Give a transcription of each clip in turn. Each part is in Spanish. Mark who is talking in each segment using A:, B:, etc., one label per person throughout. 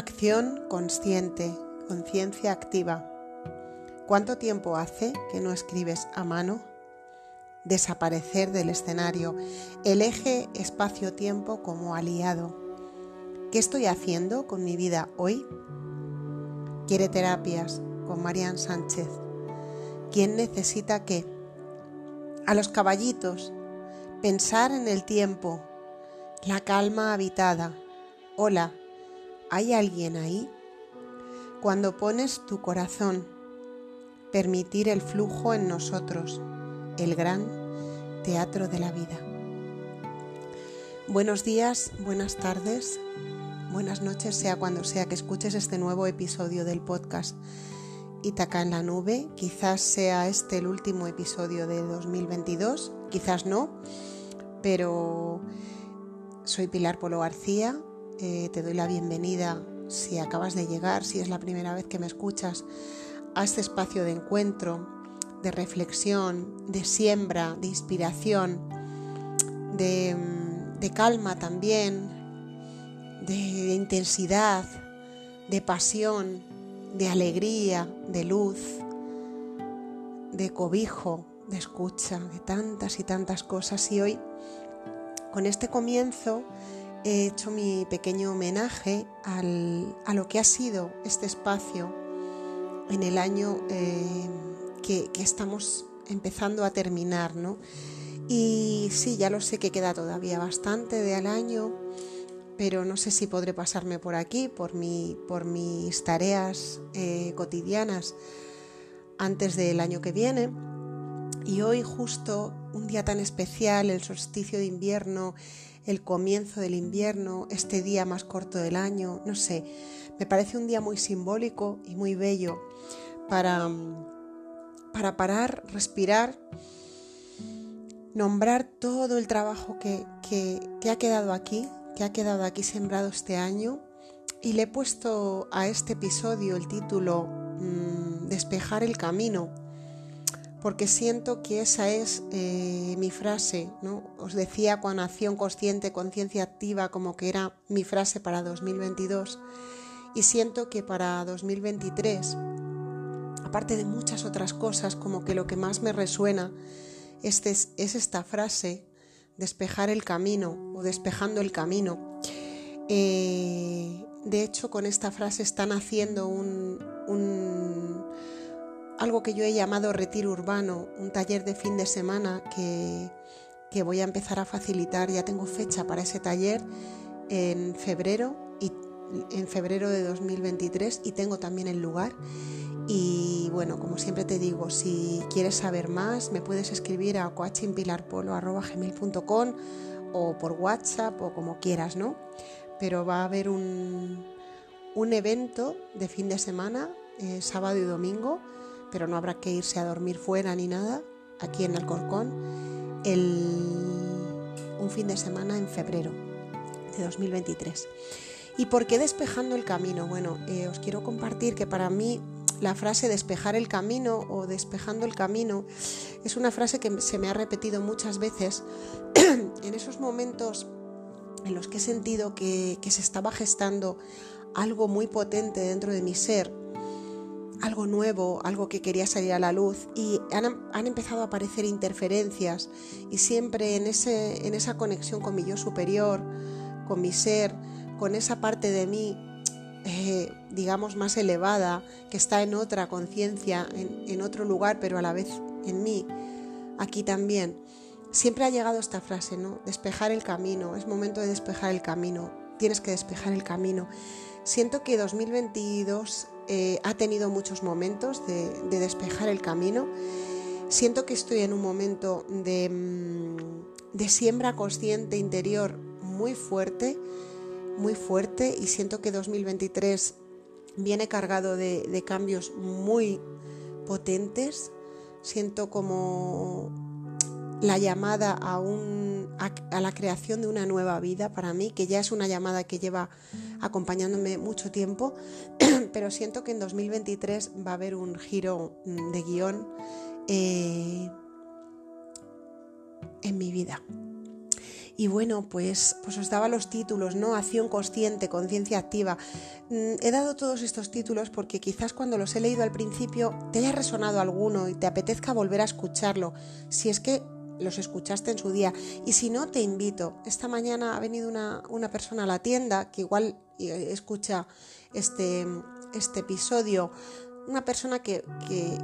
A: Acción consciente, conciencia activa. ¿Cuánto tiempo hace que no escribes a mano? Desaparecer del escenario. El eje espacio-tiempo como aliado. ¿Qué estoy haciendo con mi vida hoy? Quiere terapias con Marian Sánchez. ¿Quién necesita qué? A los caballitos. Pensar en el tiempo. La calma habitada. Hola ¿Hay alguien ahí? Cuando pones tu corazón, permitir el flujo en nosotros, el gran teatro de la vida. Buenos días, buenas tardes, buenas noches, sea cuando sea que escuches este nuevo episodio del podcast Itaca en la nube. Quizás sea este el último episodio de 2022, quizás no, pero soy Pilar Polo García, eh, te doy la bienvenida si acabas de llegar, si es la primera vez que me escuchas, a este espacio de encuentro, de reflexión, de siembra, de inspiración, de, calma también, de, de intensidad, de pasión, de alegría, de luz, de cobijo, de escucha, de tantas y tantas cosas. Y hoy, con este comienzo, he hecho mi pequeño homenaje a lo que ha sido este espacio en el año eh, que, estamos empezando a terminar, ¿no? Y sí, ya lo sé que queda todavía bastante de al año, pero no sé si podré pasarme por aquí, por, mi, por mis tareas eh, cotidianas antes del año que viene. Y hoy justo un día tan especial, el solsticio de invierno, el comienzo del invierno, este día más corto del año, no sé, me parece un día muy simbólico y muy bello para, para parar, respirar, nombrar todo el trabajo que, ha quedado aquí, que ha quedado aquí sembrado este año. Y le he puesto a este episodio el título mm, Despejar el camino porque siento que esa es eh, mi frase, ¿no? Os decía con acción consciente, conciencia activa, como que era mi frase para 2022 y siento que para 2023, aparte de muchas otras cosas, como que lo que más me resuena es, es esta frase, despejar el camino o despejando el camino. Eh, de hecho, con esta frase están haciendo un algo que yo he llamado retiro urbano, un taller de fin de semana que, voy a empezar a facilitar. Ya tengo fecha para ese taller en febrero y en febrero de 2023 y tengo también el lugar. Y bueno, como siempre te digo, si quieres saber más, me puedes escribir a coachingpilarpolo.com o por WhatsApp o como quieras, ¿no? Pero va a haber un, un evento de fin de semana, eh, sábado y domingo, pero no habrá que irse a dormir fuera ni nada, aquí en Alcorcón, el, un fin de semana en febrero de 2023. ¿Y por qué despejando el camino? Bueno, eh, os quiero compartir que para mí la frase despejar el camino o despejando el camino es una frase que se me ha repetido muchas veces en esos momentos en los que he sentido que, que se estaba gestando algo muy potente dentro de mi ser algo nuevo, algo que quería salir a la luz y han, empezado a aparecer interferencias y siempre en, ese, en esa conexión con mi yo superior, con mi ser, con esa parte de mí, eh, digamos, más elevada, que está en otra conciencia, en, en otro lugar, pero a la vez en mí, aquí también. Siempre ha llegado esta frase, ¿no? Despejar el camino, es momento de despejar el camino, tienes que despejar el camino. Siento que 2022 eh, ha tenido muchos momentos de, despejar el camino. Siento que estoy en un momento de, mm, siembra consciente interior muy fuerte, muy fuerte y siento que 2023 viene cargado de, cambios muy potentes. Siento como la llamada a, un, a, la creación de una nueva vida para mí, que ya es una llamada que lleva acompañándome mucho tiempo, pero siento que en 2023 va a haber un giro mm, de guion eh, en mi vida. Y bueno, pues, pues os daba los títulos, ¿no? Acción consciente, conciencia activa. Mm, he dado todos estos títulos porque quizás cuando los he leído al principio te haya resonado alguno y te apetezca volver a escucharlo, si es que los escuchaste en su día. Y si no, te invito. Esta mañana ha venido una, una persona a la tienda que igual eh, escucha este, este episodio, una persona que, que,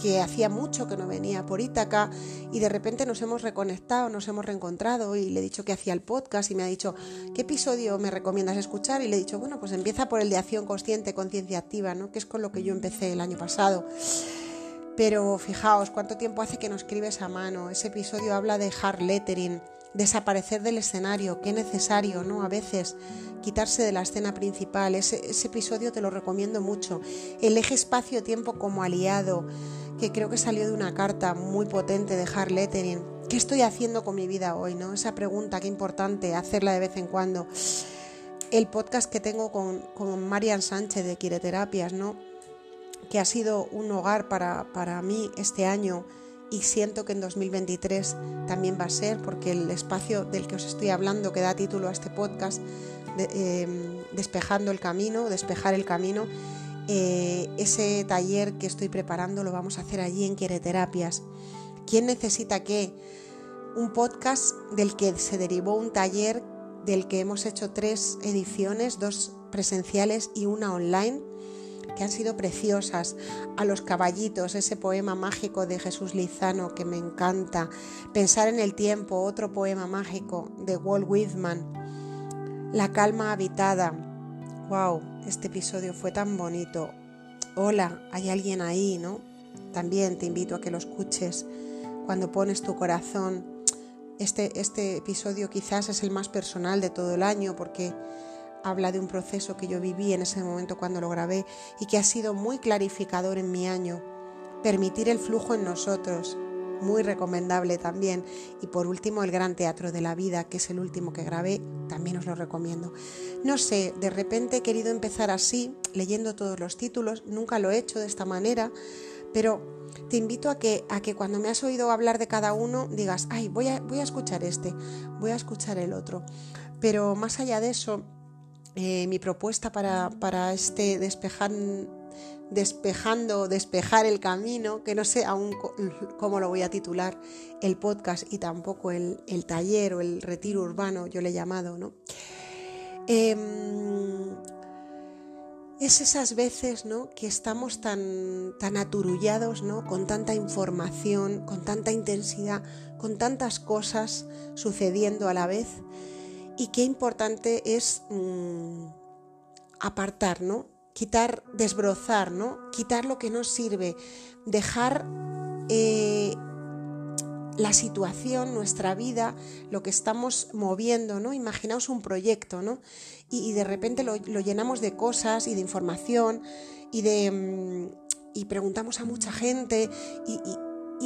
A: que hacía mucho que no venía por Ítaca y de repente nos hemos reconectado, nos hemos reencontrado y le he dicho que hacía el podcast y me ha dicho, ¿qué episodio me recomiendas escuchar? Y le he dicho, bueno, pues empieza por el de acción consciente, conciencia activa, ¿no? que es con lo que yo empecé el año pasado. Pero fijaos, ¿cuánto tiempo hace que no escribes a mano? Ese episodio habla de hard lettering, desaparecer del escenario, qué necesario, ¿no? A veces quitarse de la escena principal. Ese, episodio te lo recomiendo mucho. El eje espacio-tiempo como aliado que creo que salió de una carta muy potente de Hard Lettering. ¿Qué estoy haciendo con mi vida hoy? ¿no? Esa pregunta, qué importante hacerla de vez en cuando. El podcast que tengo con, con Marian Sánchez de Quireterapias, ¿no? Que ha sido un hogar para, para mí este año y siento que en 2023 también va a ser, porque el espacio del que os estoy hablando, que da título a este podcast, em, Despejando el Camino, Despejar el Camino, eh, ese taller que estoy preparando lo vamos a hacer allí en Quiereterapias. ¿Quién necesita qué? Un podcast del que se derivó un taller del que hemos hecho tres ediciones, dos presenciales y una online, que han sido preciosas. A los caballitos, ese poema mágico de Jesús Lizano que me encanta. Pensar en el tiempo, otro poema mágico de Walt Whitman. La calma habitada, wow, este episodio fue tan bonito. Hola, hay alguien ahí, ¿no? También te invito a que lo escuches cuando pones tu corazón. Este, este episodio quizás es el más personal de todo el año porque habla de un proceso que yo viví en ese momento cuando lo grabé y que ha sido muy clarificador en mi año. Permitir el flujo en nosotros, muy recomendable también. Y por último, el Gran Teatro de la Vida, que es el último que grabé, también os lo recomiendo. No sé, de repente he querido empezar así, leyendo todos los títulos, nunca lo he hecho de esta manera, pero te invito a que, a que cuando me has oído hablar de cada uno digas, ay, voy a, voy a escuchar este, voy a escuchar el otro. Pero más allá de eso, eh, mi propuesta para, para este despejar despejando, despejar el camino, que no sé aún cómo lo voy a titular el podcast y tampoco el, taller o el retiro urbano, yo le he llamado, ¿no? Em, es esas veces ¿no? que estamos tan, tan aturullados, ¿no? con tanta información, con tanta intensidad, con tantas cosas sucediendo a la vez, y qué importante es mm, apartar, ¿no? quitar, desbrozar, ¿no? Quitar lo que no sirve, dejar eh, la situación, nuestra vida, lo que estamos moviendo, ¿no? Imaginaos un proyecto, ¿no? Y, de repente lo, llenamos de cosas y de información y de mm, y preguntamos a mucha gente y,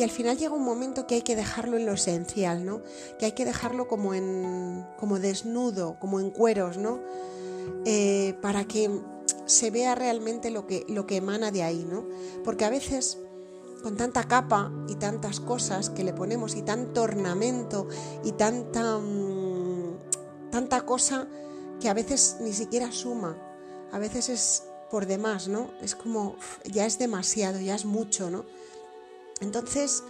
A: al final llega un momento que hay que dejarlo en lo esencial, ¿no? Que hay que dejarlo como en como desnudo, como en cueros, ¿no? Eh, para que se vea realmente lo que, lo que emana de ahí, ¿no? Porque a veces con tanta capa y tantas cosas que le ponemos y tanto ornamento y tanta, mm, tanta cosa que a veces ni siquiera suma, a veces es por demás, ¿no? Es como, ya es demasiado, ya es mucho, ¿no? Entonces,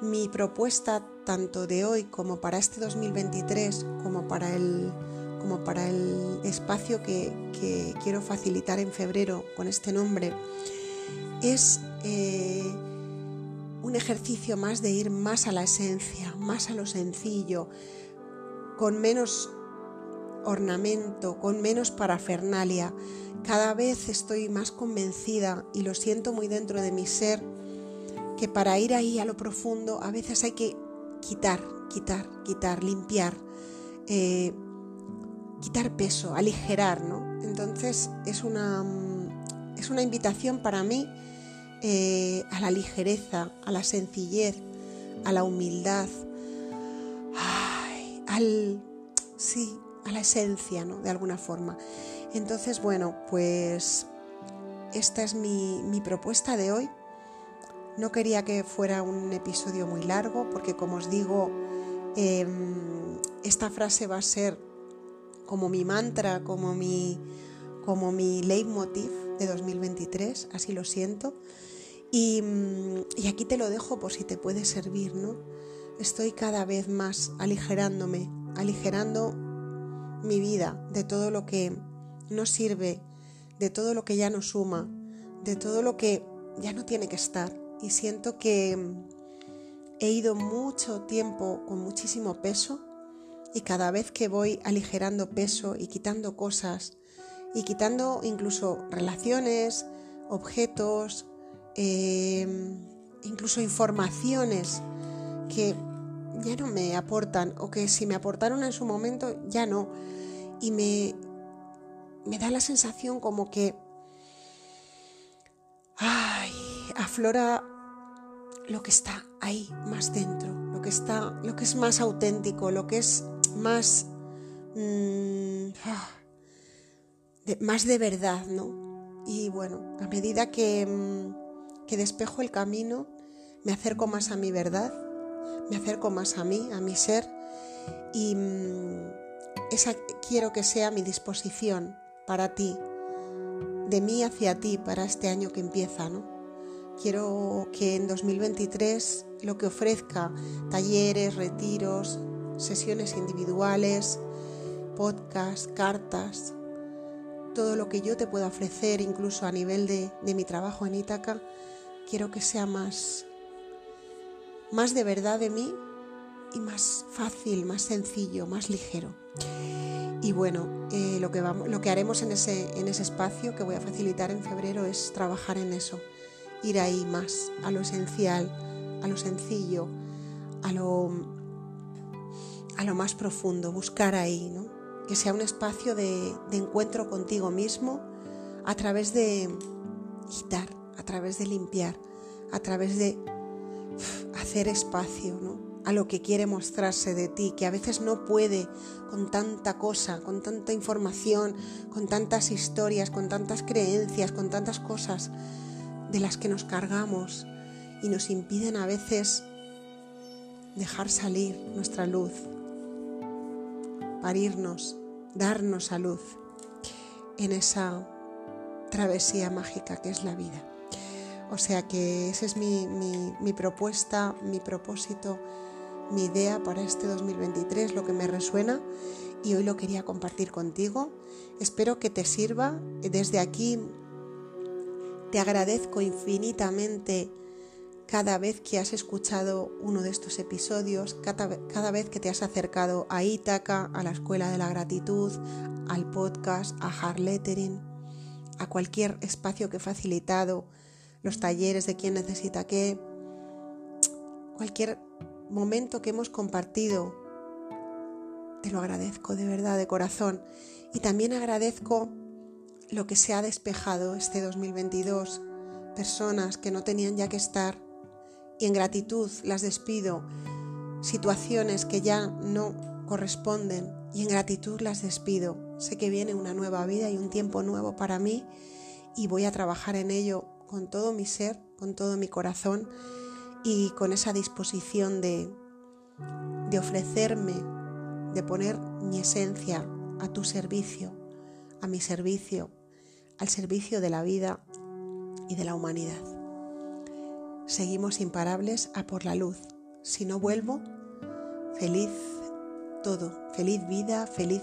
A: mi propuesta tanto de hoy como para este 2023, como para el como para el espacio que, quiero facilitar en febrero con este nombre, es eh, un ejercicio más de ir más a la esencia, más a lo sencillo, con menos ornamento, con menos parafernalia. Cada vez estoy más convencida y lo siento muy dentro de mi ser que para ir ahí a lo profundo a veces hay que quitar, quitar, quitar, limpiar. Eh, quitar peso, aligerar, ¿no? Entonces es una, mm, es una invitación para mí eh, a la ligereza, a la sencillez, a la humildad, al, sí, a la esencia, ¿no? De alguna forma. Entonces, bueno, pues esta es mi, mi propuesta de hoy. No quería que fuera un episodio muy largo porque, como os digo, em, esta frase va a ser como mi mantra, como mi, como mi leitmotiv de 2023, así lo siento. Y, y, aquí te lo dejo por si te puede servir, ¿no? Estoy cada vez más aligerándome, aligerando mi vida de todo lo que no sirve, de todo lo que ya no suma, de todo lo que ya no tiene que estar. Y siento que he ido mucho tiempo con muchísimo peso y cada vez que voy aligerando peso y quitando cosas y quitando incluso relaciones, objetos, eh, incluso informaciones que ya no me aportan o que si me aportaron en su momento ya no. Y me, me da la sensación como que ay, aflora lo que está ahí más dentro, lo que está, lo que es más auténtico, lo que es más mm, ah, de, más de verdad, ¿no? Y bueno, a medida que, mm, que despejo el camino, me acerco más a mi verdad, me acerco más a mí, a mi ser, y mm, esa quiero que sea mi disposición para ti, de mí hacia ti para este año que empieza, ¿no? Quiero que en 2023 lo que ofrezca, talleres, retiros, sesiones individuales, podcasts, cartas, todo lo que yo te pueda ofrecer, incluso a nivel de, mi trabajo en Ítaca, quiero que sea más, más de verdad de mí y más fácil, más sencillo, más ligero. Y bueno, eh, lo, que haremos en ese espacio que voy a facilitar en febrero es trabajar en eso, ir ahí más, a lo esencial, a lo sencillo, a lo, a lo más profundo, buscar ahí, ¿no? que sea un espacio de, de encuentro contigo mismo a través de quitar, a través de limpiar, a través de hacer espacio, ¿no? a lo que quiere mostrarse de ti, que a veces no puede con tanta cosa, con tanta información, con tantas historias, con tantas creencias, con tantas cosas de las que nos cargamos y nos impiden a veces dejar salir nuestra luz, parirnos, darnos a luz en esa travesía mágica que es la vida. O sea que esa es mi, mi, propuesta, mi propósito mi idea para este 2023, lo que me resuena y hoy lo quería compartir contigo. Espero que te sirva. Desde aquí te agradezco infinitamente cada vez que has escuchado uno de estos episodios, cada, vez que te has acercado a Ítaca, a la Escuela de la Gratitud, al podcast, a Hard Lettering, a cualquier espacio que he facilitado, los talleres de quien necesita qué, cualquier momento que hemos compartido. Te lo agradezco de verdad, de corazón. Y también agradezco lo que se ha despejado este 2022. Personas que no tenían ya que estar. Y en gratitud las despido. Situaciones que ya no corresponden. Y en gratitud las despido. Sé que viene una nueva vida y un tiempo nuevo para mí. Y voy a trabajar en ello con todo mi ser, con todo mi corazón y con esa disposición de, de ofrecerme, de poner mi esencia a tu servicio, a mi servicio, al servicio de la vida y de la humanidad. Seguimos imparables a por la luz. Si no vuelvo, feliz todo, feliz vida, feliz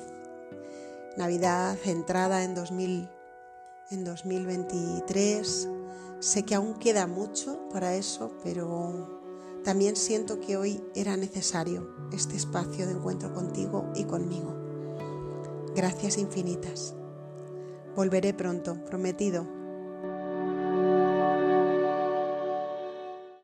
A: Navidad entrada en, 2000, en 2023 Sé que aún queda mucho para eso, pero también siento que hoy era necesario este espacio de encuentro contigo y conmigo. Gracias infinitas. Volveré pronto, prometido.